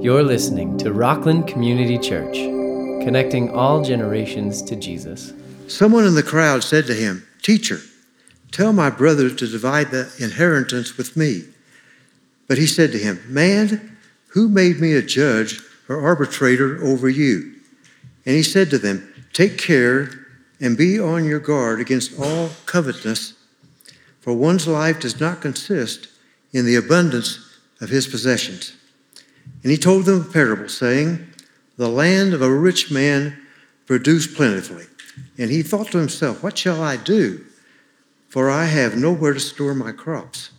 You're listening to Rockland Community Church, connecting all generations to Jesus. Someone in the crowd said to him, Teacher, tell my brothers to divide the inheritance with me. But he said to him, Man, who made me a judge or arbitrator over you? And he said to them, Take care and be on your guard against all covetousness, for one's life does not consist in the abundance of his possessions. And he told them a parable, saying, The land of a rich man produced plentifully. And he thought to himself, What shall I do? For I have nowhere to store my crops.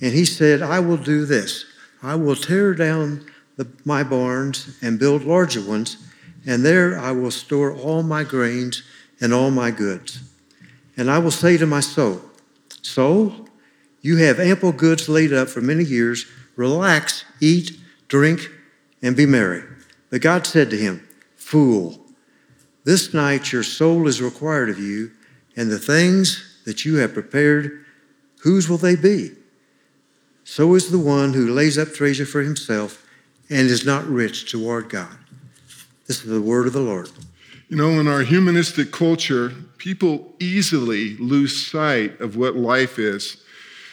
And he said, I will do this I will tear down the, my barns and build larger ones, and there I will store all my grains and all my goods. And I will say to my soul, Soul, you have ample goods laid up for many years. Relax, eat, drink, and be merry. But God said to him, Fool, this night your soul is required of you, and the things that you have prepared, whose will they be? So is the one who lays up treasure for himself and is not rich toward God. This is the word of the Lord. You know, in our humanistic culture, people easily lose sight of what life is.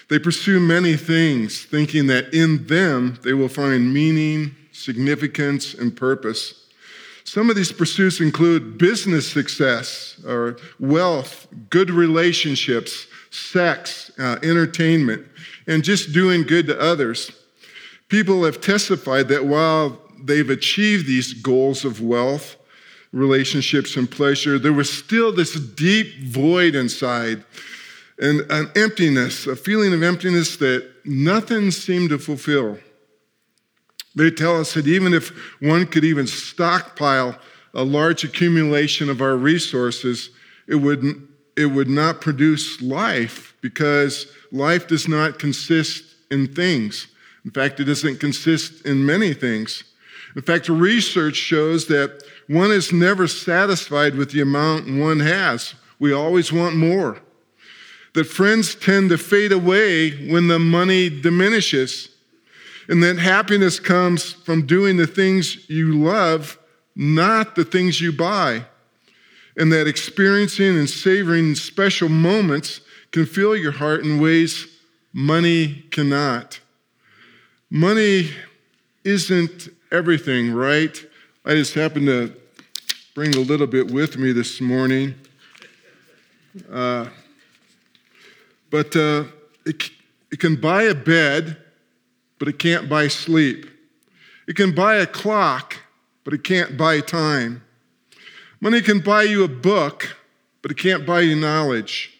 They pursue many things, thinking that in them they will find meaning, significance, and purpose. Some of these pursuits include business success or wealth, good relationships, sex, uh, entertainment, and just doing good to others. People have testified that while they've achieved these goals of wealth, relationships, and pleasure, there was still this deep void inside and an emptiness, a feeling of emptiness that nothing seemed to fulfill. They tell us that even if one could even stockpile a large accumulation of our resources, it would, it would not produce life because life does not consist in things. In fact, it doesn't consist in many things. In fact, research shows that one is never satisfied with the amount one has. We always want more. That friends tend to fade away when the money diminishes and that happiness comes from doing the things you love, not the things you buy. And that experiencing and savoring special moments can fill your heart in ways money cannot. Money isn't everything, right? I just happened to bring a little bit with me this morning. Uh, but uh, it, it can buy a bed but it can't buy sleep. It can buy a clock, but it can't buy time. Money can buy you a book, but it can't buy you knowledge.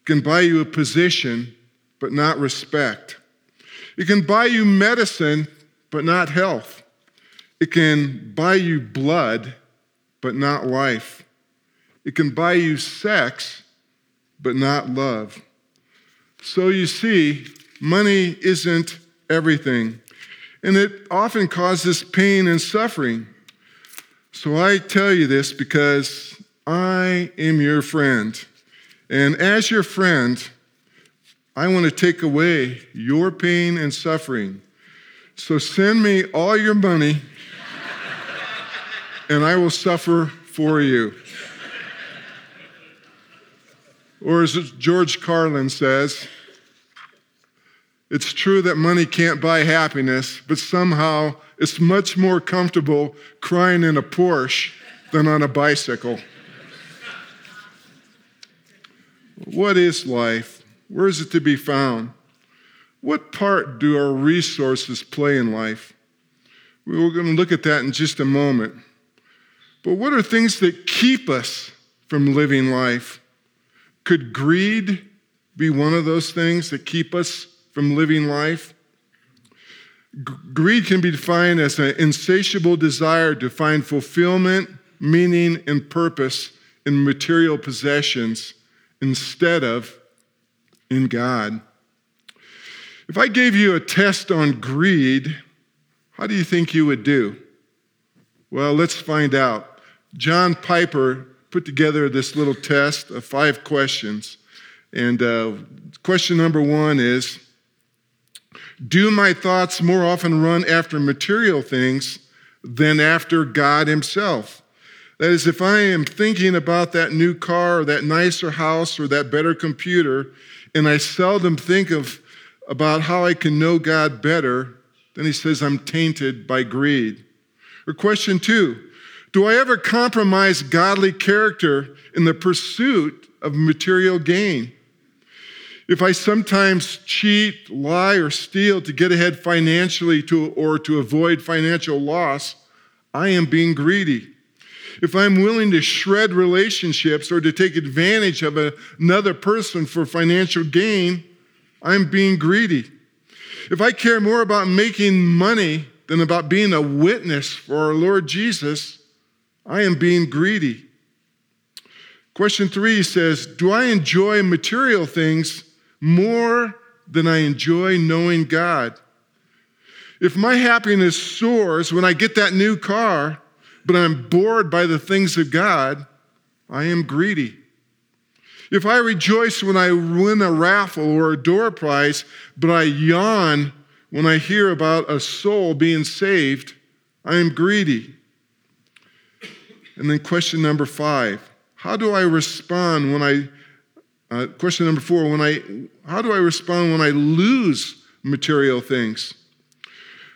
It can buy you a position, but not respect. It can buy you medicine, but not health. It can buy you blood, but not life. It can buy you sex, but not love. So you see, money isn't everything. And it often causes pain and suffering. So I tell you this because I am your friend. And as your friend, I want to take away your pain and suffering. So send me all your money, and I will suffer for you. Or as George Carlin says, it's true that money can't buy happiness, but somehow it's much more comfortable crying in a Porsche than on a bicycle. what is life? Where is it to be found? What part do our resources play in life? We're going to look at that in just a moment. But what are things that keep us from living life? Could greed be one of those things that keep us from living life. G- greed can be defined as an insatiable desire to find fulfillment, meaning, and purpose in material possessions instead of in God. If I gave you a test on greed, how do you think you would do? Well, let's find out. John Piper put together this little test of five questions. And uh, question number one is Do my thoughts more often run after material things than after God Himself? That is, if I am thinking about that new car or that nicer house or that better computer, and I seldom think of about how I can know God better, then he says, I'm tainted by greed. Or question two Do I ever compromise godly character in the pursuit of material gain? If I sometimes cheat, lie, or steal to get ahead financially to, or to avoid financial loss, I am being greedy. If I'm willing to shred relationships or to take advantage of a, another person for financial gain, I'm being greedy. If I care more about making money than about being a witness for our Lord Jesus, I am being greedy. Question three says Do I enjoy material things more than I enjoy knowing God? If my happiness soars when I get that new car, but I'm bored by the things of God, I am greedy. If I rejoice when I win a raffle or a door prize, but I yawn when I hear about a soul being saved, I am greedy. And then question number five How do I respond when I, uh, question number four, when I, how do I respond when I lose material things?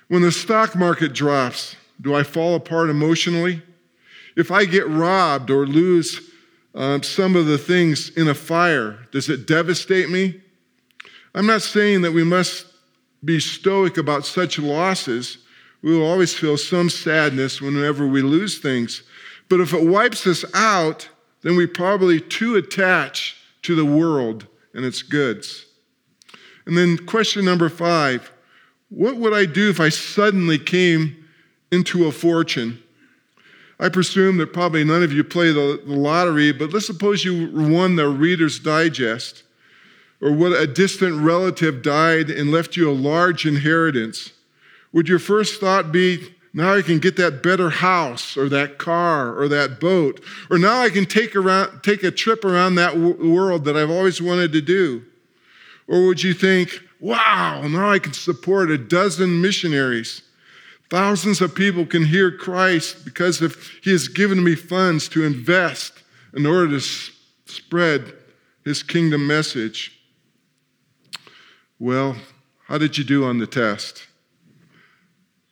When the stock market drops, do I fall apart emotionally? If I get robbed or lose um, some of the things in a fire, does it devastate me? I'm not saying that we must be stoic about such losses. We will always feel some sadness whenever we lose things. But if it wipes us out, then we probably too attach to the world and its goods. And then question number five what would I do if I suddenly came into a fortune? I presume that probably none of you play the, the lottery, but let's suppose you won the Reader's Digest, or what a distant relative died and left you a large inheritance. Would your first thought be, now I can get that better house or that car or that boat, or now I can take, around, take a trip around that w- world that I've always wanted to do? Or would you think, wow, now I can support a dozen missionaries? Thousands of people can hear Christ because of He has given me funds to invest in order to spread His kingdom message. Well, how did you do on the test?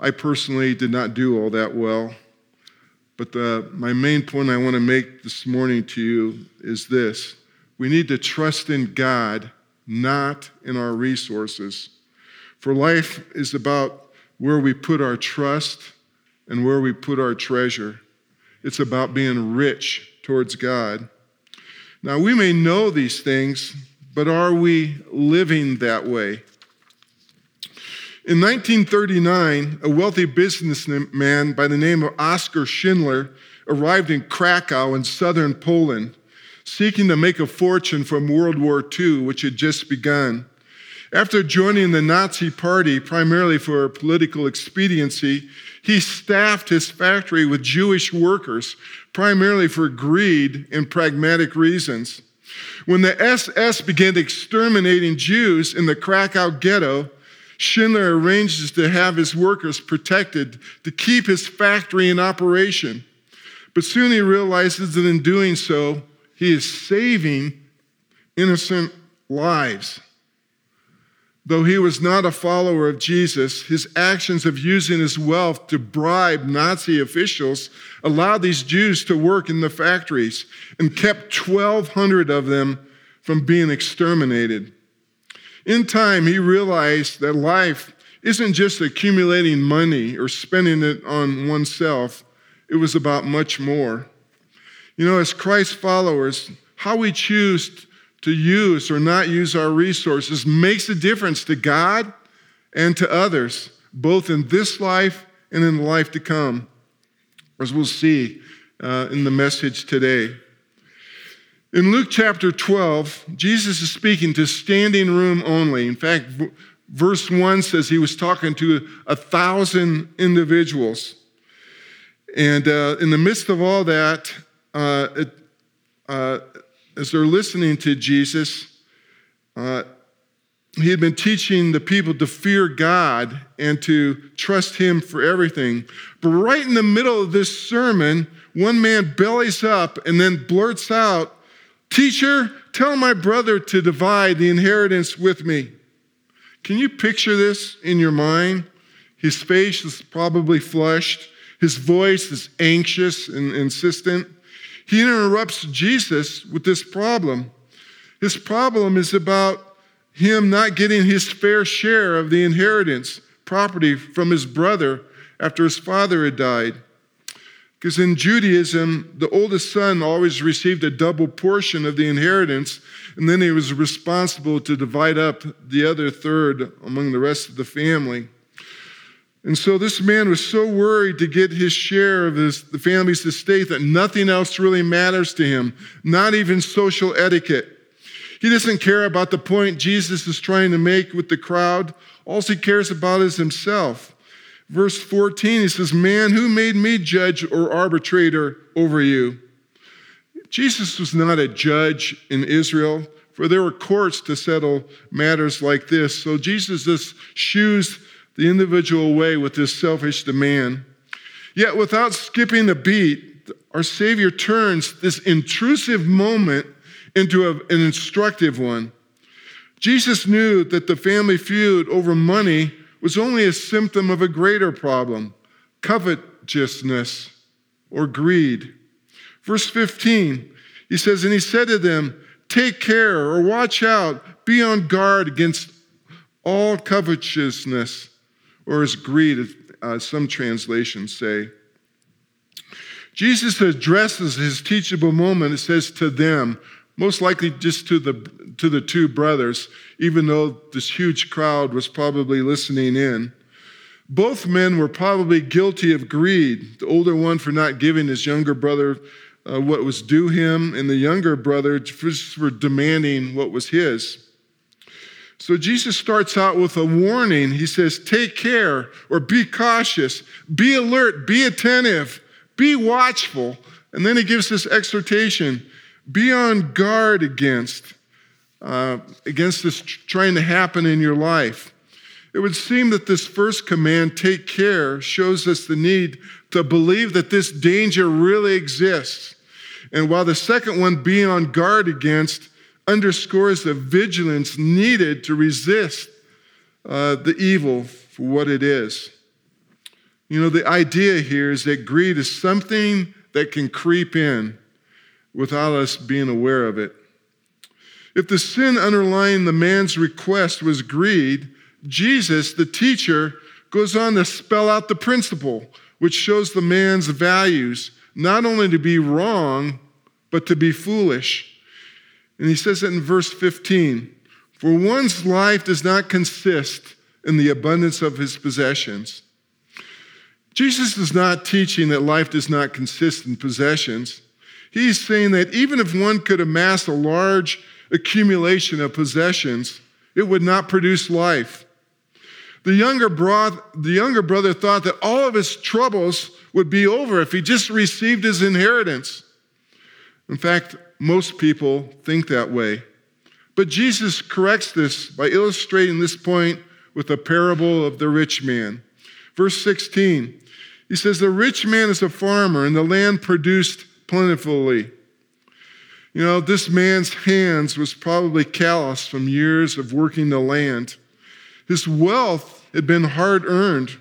I personally did not do all that well. But the, my main point I want to make this morning to you is this we need to trust in God, not in our resources. For life is about where we put our trust and where we put our treasure. It's about being rich towards God. Now, we may know these things, but are we living that way? In 1939, a wealthy businessman by the name of Oskar Schindler arrived in Krakow in southern Poland, seeking to make a fortune from World War II, which had just begun. After joining the Nazi Party primarily for political expediency, he staffed his factory with Jewish workers, primarily for greed and pragmatic reasons. When the SS began exterminating Jews in the Krakow ghetto, Schindler arranges to have his workers protected to keep his factory in operation. But soon he realizes that in doing so, he is saving innocent lives. Though he was not a follower of Jesus, his actions of using his wealth to bribe Nazi officials allowed these Jews to work in the factories and kept 1,200 of them from being exterminated. In time, he realized that life isn't just accumulating money or spending it on oneself, it was about much more. You know, as Christ followers, how we choose to use or not use our resources makes a difference to God and to others, both in this life and in the life to come, as we'll see uh, in the message today. In Luke chapter 12, Jesus is speaking to standing room only. In fact, verse 1 says he was talking to a thousand individuals. And uh, in the midst of all that, uh, it, uh, as they're listening to Jesus, uh, he had been teaching the people to fear God and to trust him for everything. But right in the middle of this sermon, one man bellies up and then blurts out, Teacher, tell my brother to divide the inheritance with me. Can you picture this in your mind? His face is probably flushed. His voice is anxious and insistent. He interrupts Jesus with this problem. His problem is about him not getting his fair share of the inheritance property from his brother after his father had died. Because in Judaism, the oldest son always received a double portion of the inheritance, and then he was responsible to divide up the other third among the rest of the family. And so this man was so worried to get his share of his, the family's estate that nothing else really matters to him, not even social etiquette. He doesn't care about the point Jesus is trying to make with the crowd. All he cares about is himself. Verse 14, he says, Man, who made me judge or arbitrator over you? Jesus was not a judge in Israel, for there were courts to settle matters like this. So Jesus just shoos the individual away with this selfish demand. Yet, without skipping a beat, our Savior turns this intrusive moment into a, an instructive one. Jesus knew that the family feud over money was only a symptom of a greater problem covetousness or greed. Verse 15, he says, And he said to them, Take care or watch out, be on guard against all covetousness, or as greed, uh, some translations say. Jesus addresses his teachable moment, it says to them, most likely just to the, to the two brothers, even though this huge crowd was probably listening in. Both men were probably guilty of greed, the older one for not giving his younger brother uh, what was due him, and the younger brother for demanding what was his. So Jesus starts out with a warning. He says, Take care or be cautious, be alert, be attentive, be watchful. And then he gives this exhortation be on guard against, uh, against this trying to happen in your life. It would seem that this first command, take care, shows us the need to believe that this danger really exists. And while the second one, being on guard against, underscores the vigilance needed to resist uh, the evil for what it is. You know, the idea here is that greed is something that can creep in without us being aware of it. If the sin underlying the man's request was greed, Jesus, the teacher, goes on to spell out the principle, which shows the man's values, not only to be wrong, but to be foolish. And he says it in verse 15 For one's life does not consist in the abundance of his possessions. Jesus is not teaching that life does not consist in possessions. He's saying that even if one could amass a large accumulation of possessions, it would not produce life. The younger, bro- the younger brother thought that all of his troubles would be over if he just received his inheritance. In fact, most people think that way. But Jesus corrects this by illustrating this point with a parable of the rich man. Verse 16, he says, The rich man is a farmer, and the land produced plentifully. You know, this man's hands was probably calloused from years of working the land. His wealth had been hard earned.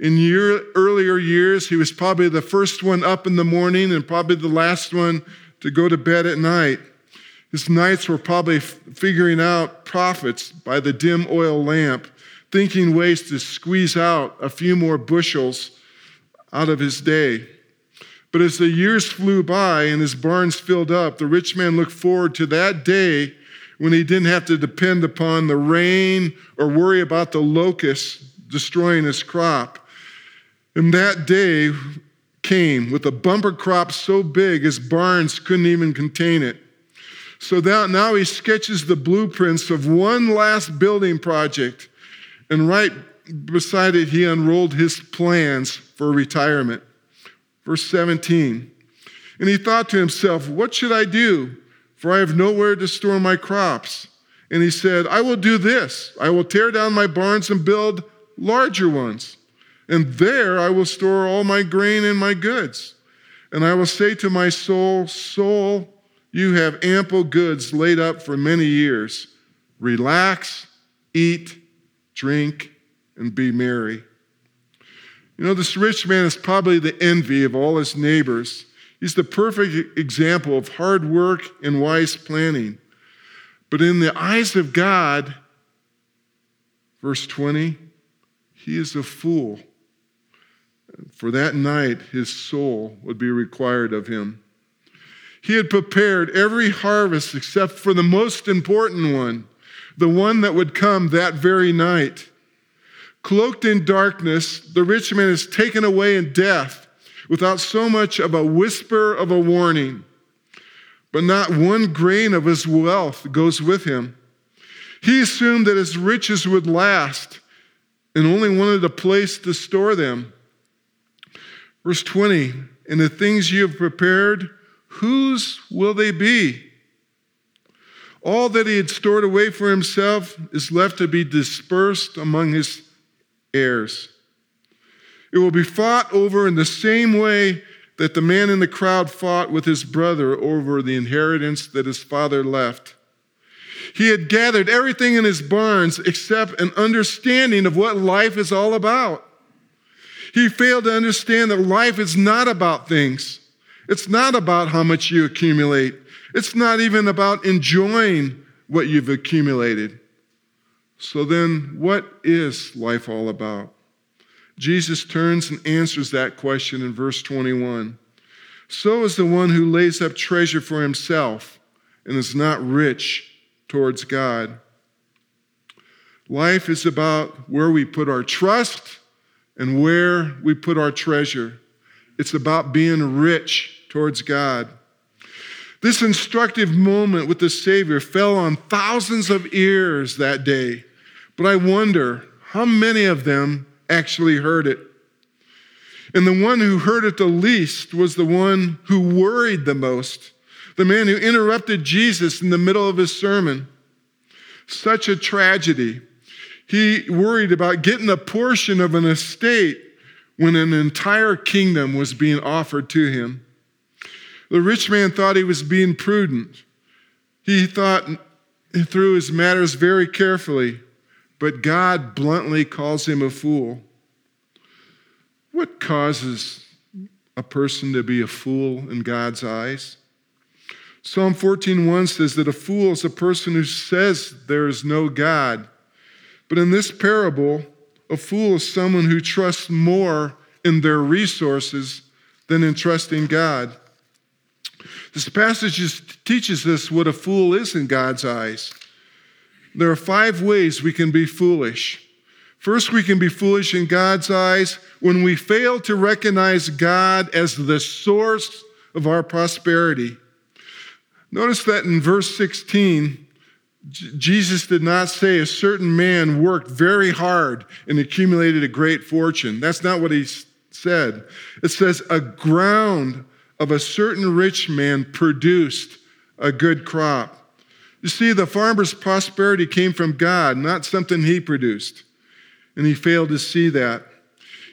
In year, earlier years, he was probably the first one up in the morning and probably the last one to go to bed at night. His nights were probably f- figuring out profits by the dim oil lamp, thinking ways to squeeze out a few more bushels out of his day. But as the years flew by and his barns filled up, the rich man looked forward to that day when he didn't have to depend upon the rain or worry about the locusts destroying his crop. And that day came with a bumper crop so big his barns couldn't even contain it. So that now he sketches the blueprints of one last building project, and right beside it, he unrolled his plans for retirement. Verse 17. And he thought to himself, What should I do? For I have nowhere to store my crops. And he said, I will do this I will tear down my barns and build larger ones. And there I will store all my grain and my goods. And I will say to my soul, Soul, you have ample goods laid up for many years. Relax, eat, drink, and be merry. You know, this rich man is probably the envy of all his neighbors. He's the perfect example of hard work and wise planning. But in the eyes of God, verse 20, he is a fool. For that night, his soul would be required of him. He had prepared every harvest except for the most important one, the one that would come that very night. Cloaked in darkness, the rich man is taken away in death without so much of a whisper of a warning. But not one grain of his wealth goes with him. He assumed that his riches would last and only wanted a place to store them. Verse 20, and the things you have prepared, whose will they be? All that he had stored away for himself is left to be dispersed among his heirs. It will be fought over in the same way that the man in the crowd fought with his brother over the inheritance that his father left. He had gathered everything in his barns except an understanding of what life is all about. He failed to understand that life is not about things. It's not about how much you accumulate. It's not even about enjoying what you've accumulated. So then, what is life all about? Jesus turns and answers that question in verse 21. So is the one who lays up treasure for himself and is not rich towards God. Life is about where we put our trust and where we put our treasure. It's about being rich towards God. This instructive moment with the Savior fell on thousands of ears that day, but I wonder how many of them actually heard it. And the one who heard it the least was the one who worried the most, the man who interrupted Jesus in the middle of his sermon. Such a tragedy. He worried about getting a portion of an estate when an entire kingdom was being offered to him. The rich man thought he was being prudent. He thought through his matters very carefully but God bluntly calls him a fool. What causes a person to be a fool in God's eyes? Psalm 14:1 says that a fool is a person who says there is no God. But in this parable, a fool is someone who trusts more in their resources than in trusting God. This passage teaches us what a fool is in God's eyes. There are five ways we can be foolish. First, we can be foolish in God's eyes when we fail to recognize God as the source of our prosperity. Notice that in verse 16, Jesus did not say a certain man worked very hard and accumulated a great fortune. That's not what he said. It says a ground of a certain rich man produced a good crop. You see, the farmer's prosperity came from God, not something he produced. And he failed to see that.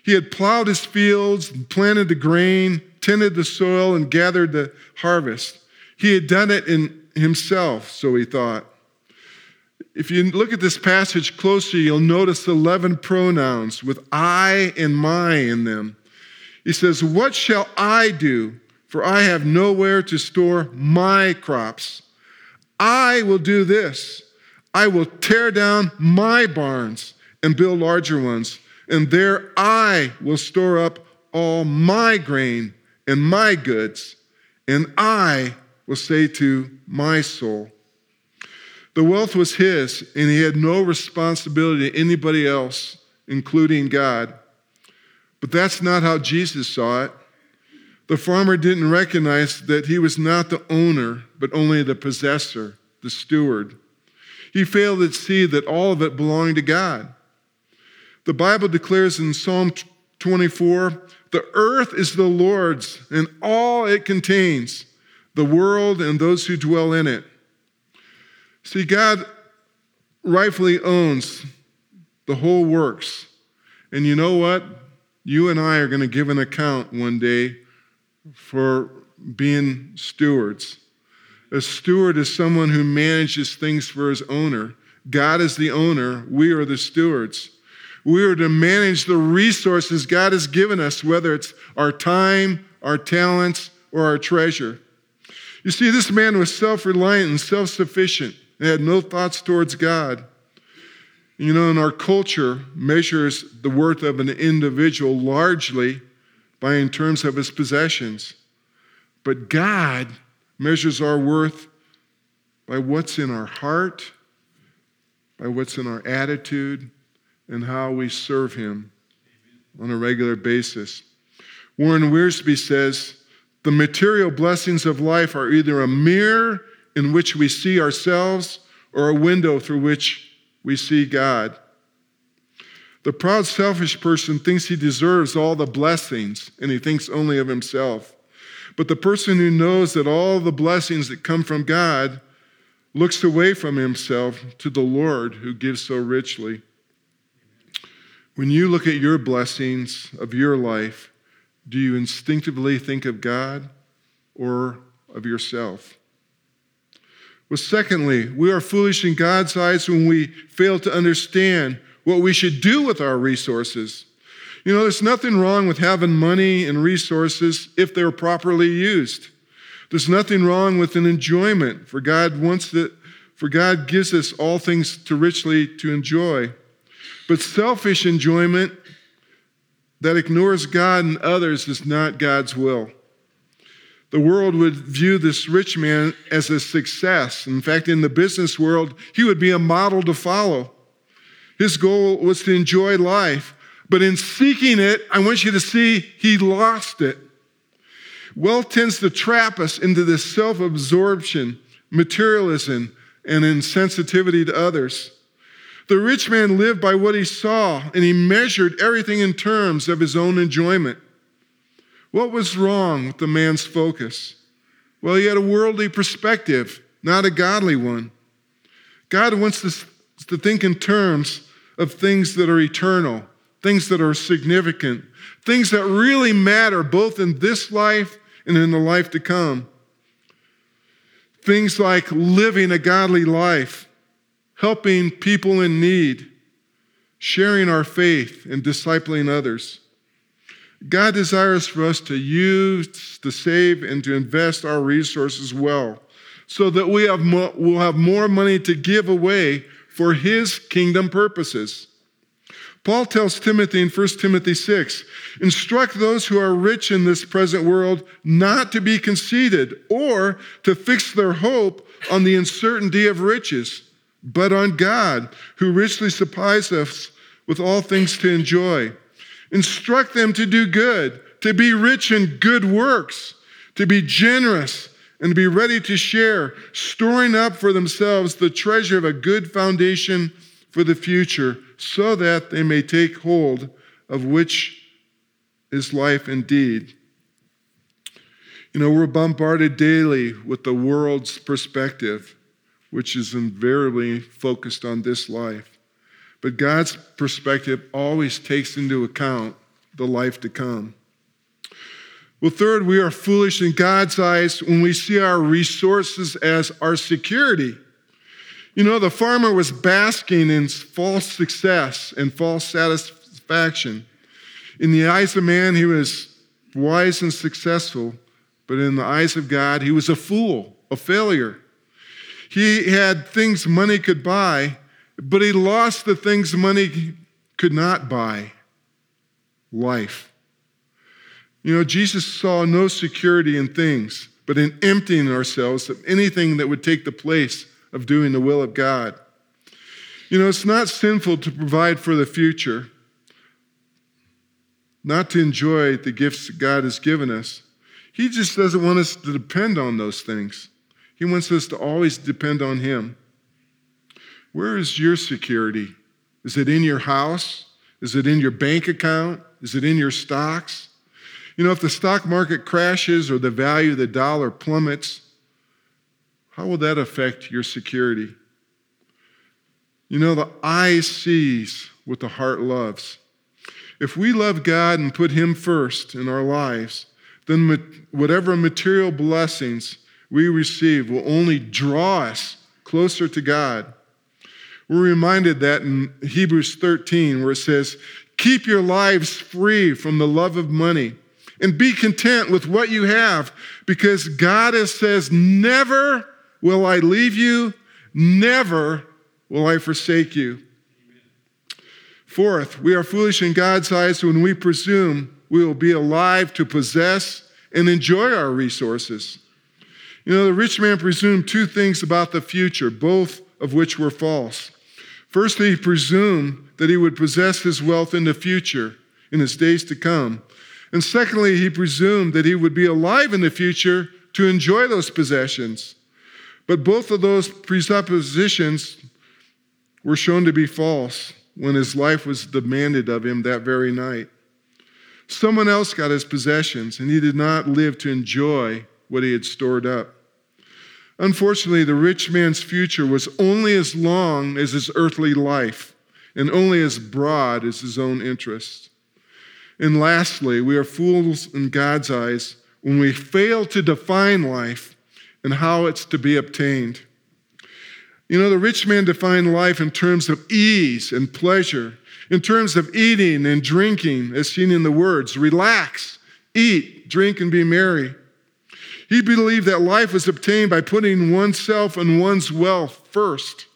He had plowed his fields, planted the grain, tended the soil, and gathered the harvest. He had done it in himself, so he thought. If you look at this passage closely, you'll notice 11 pronouns with I and my in them. He says, What shall I do? For I have nowhere to store my crops. I will do this. I will tear down my barns and build larger ones, and there I will store up all my grain and my goods, and I will say to my soul, the wealth was his, and he had no responsibility to anybody else, including God. But that's not how Jesus saw it. The farmer didn't recognize that he was not the owner, but only the possessor, the steward. He failed to see that all of it belonged to God. The Bible declares in Psalm 24 the earth is the Lord's and all it contains, the world and those who dwell in it. See, God rightfully owns the whole works. And you know what? You and I are going to give an account one day for being stewards. A steward is someone who manages things for his owner. God is the owner, we are the stewards. We are to manage the resources God has given us, whether it's our time, our talents, or our treasure. You see, this man was self reliant and self sufficient and had no thoughts towards God. You know, and our culture measures the worth of an individual largely by in terms of his possessions. But God measures our worth by what's in our heart, by what's in our attitude, and how we serve Him on a regular basis. Warren Wiersbe says the material blessings of life are either a mirror in which we see ourselves or a window through which we see God. The proud, selfish person thinks he deserves all the blessings and he thinks only of himself. But the person who knows that all the blessings that come from God looks away from himself to the Lord who gives so richly. When you look at your blessings of your life, do you instinctively think of God or of yourself? Well, secondly, we are foolish in God's eyes when we fail to understand what we should do with our resources. You know, there's nothing wrong with having money and resources if they're properly used. There's nothing wrong with an enjoyment, for God wants that, for God gives us all things to richly to enjoy. But selfish enjoyment that ignores God and others is not God's will. The world would view this rich man as a success. In fact, in the business world, he would be a model to follow. His goal was to enjoy life, but in seeking it, I want you to see he lost it. Wealth tends to trap us into this self absorption, materialism, and insensitivity to others. The rich man lived by what he saw, and he measured everything in terms of his own enjoyment. What was wrong with the man's focus? Well, he had a worldly perspective, not a godly one. God wants us to think in terms of things that are eternal, things that are significant, things that really matter both in this life and in the life to come. Things like living a godly life, helping people in need, sharing our faith, and discipling others. God desires for us to use, to save, and to invest our resources well so that we have more, will have more money to give away for His kingdom purposes. Paul tells Timothy in 1 Timothy 6 instruct those who are rich in this present world not to be conceited or to fix their hope on the uncertainty of riches but on God, who richly supplies us with all things to enjoy. Instruct them to do good, to be rich in good works, to be generous, and be ready to share, storing up for themselves the treasure of a good foundation for the future, so that they may take hold of which is life indeed. You know, we're bombarded daily with the world's perspective which is invariably focused on this life. But God's perspective always takes into account the life to come. Well, third, we are foolish in God's eyes when we see our resources as our security. You know, the farmer was basking in false success and false satisfaction. In the eyes of man, he was wise and successful, but in the eyes of God, he was a fool, a failure. He had things money could buy, but he lost the things money could not buy life. You know, Jesus saw no security in things, but in emptying ourselves of anything that would take the place of doing the will of God. You know, it's not sinful to provide for the future, not to enjoy the gifts that God has given us. He just doesn't want us to depend on those things. He wants us to always depend on Him. Where is your security? Is it in your house? Is it in your bank account? Is it in your stocks? You know, if the stock market crashes or the value of the dollar plummets, how will that affect your security? You know, the eye sees what the heart loves. If we love God and put Him first in our lives, then whatever material blessings we receive will only draw us closer to God. We're reminded that in Hebrews 13, where it says, Keep your lives free from the love of money and be content with what you have because God has says, Never will I leave you, never will I forsake you. Fourth, we are foolish in God's eyes when we presume we will be alive to possess and enjoy our resources. You know, the rich man presumed two things about the future, both of which were false. Firstly, he presumed that he would possess his wealth in the future, in his days to come. And secondly, he presumed that he would be alive in the future to enjoy those possessions. But both of those presuppositions were shown to be false when his life was demanded of him that very night. Someone else got his possessions, and he did not live to enjoy what he had stored up. Unfortunately, the rich man's future was only as long as his earthly life, and only as broad as his own interests. And lastly, we are fools in God's eyes when we fail to define life and how it's to be obtained. You know, the rich man defined life in terms of ease and pleasure, in terms of eating and drinking, as seen in the words relax, eat, drink, and be merry. He believed that life was obtained by putting oneself and one's wealth first.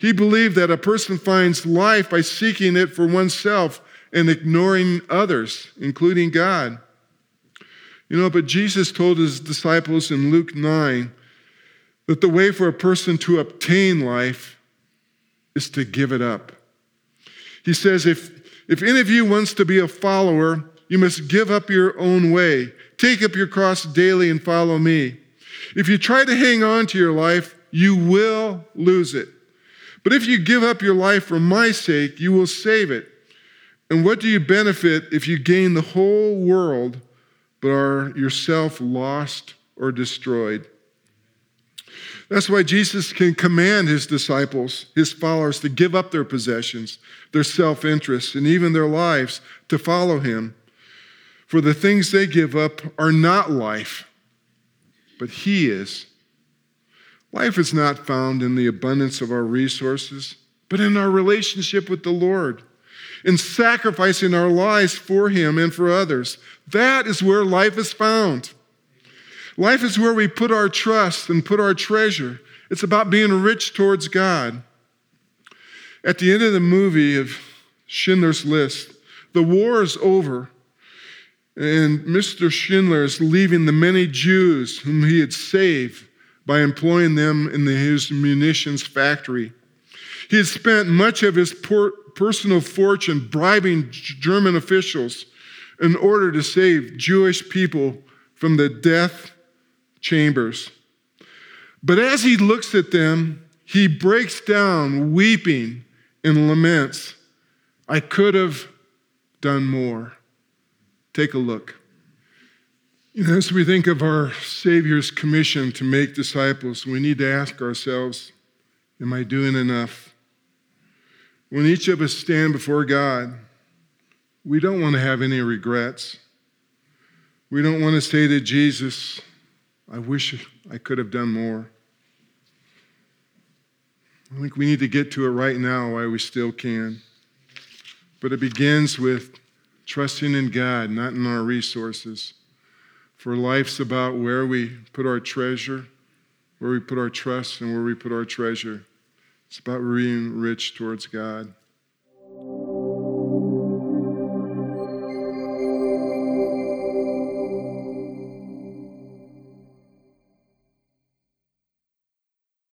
He believed that a person finds life by seeking it for oneself and ignoring others, including God. You know, but Jesus told his disciples in Luke 9 that the way for a person to obtain life is to give it up. He says, if, if any of you wants to be a follower, you must give up your own way. Take up your cross daily and follow me. If you try to hang on to your life, you will lose it. But if you give up your life for my sake, you will save it. And what do you benefit if you gain the whole world but are yourself lost or destroyed? That's why Jesus can command his disciples, his followers, to give up their possessions, their self interest, and even their lives to follow him. For the things they give up are not life, but he is. Life is not found in the abundance of our resources, but in our relationship with the Lord, in sacrificing our lives for him and for others. That is where life is found. Life is where we put our trust and put our treasure. It's about being rich towards God. At the end of the movie of Schindler's List, the war is over, and Mr. Schindler is leaving the many Jews whom he had saved by employing them in his munitions factory. He had spent much of his personal fortune bribing German officials in order to save Jewish people from the death chambers. But as he looks at them, he breaks down, weeping, and laments, I could have done more. Take a look. You know, as we think of our Savior's commission to make disciples, we need to ask ourselves Am I doing enough? When each of us stand before God, we don't want to have any regrets. We don't want to say to Jesus, I wish I could have done more. I think we need to get to it right now while we still can. But it begins with trusting in God, not in our resources. For life's about where we put our treasure, where we put our trust, and where we put our treasure. It's about being rich towards God.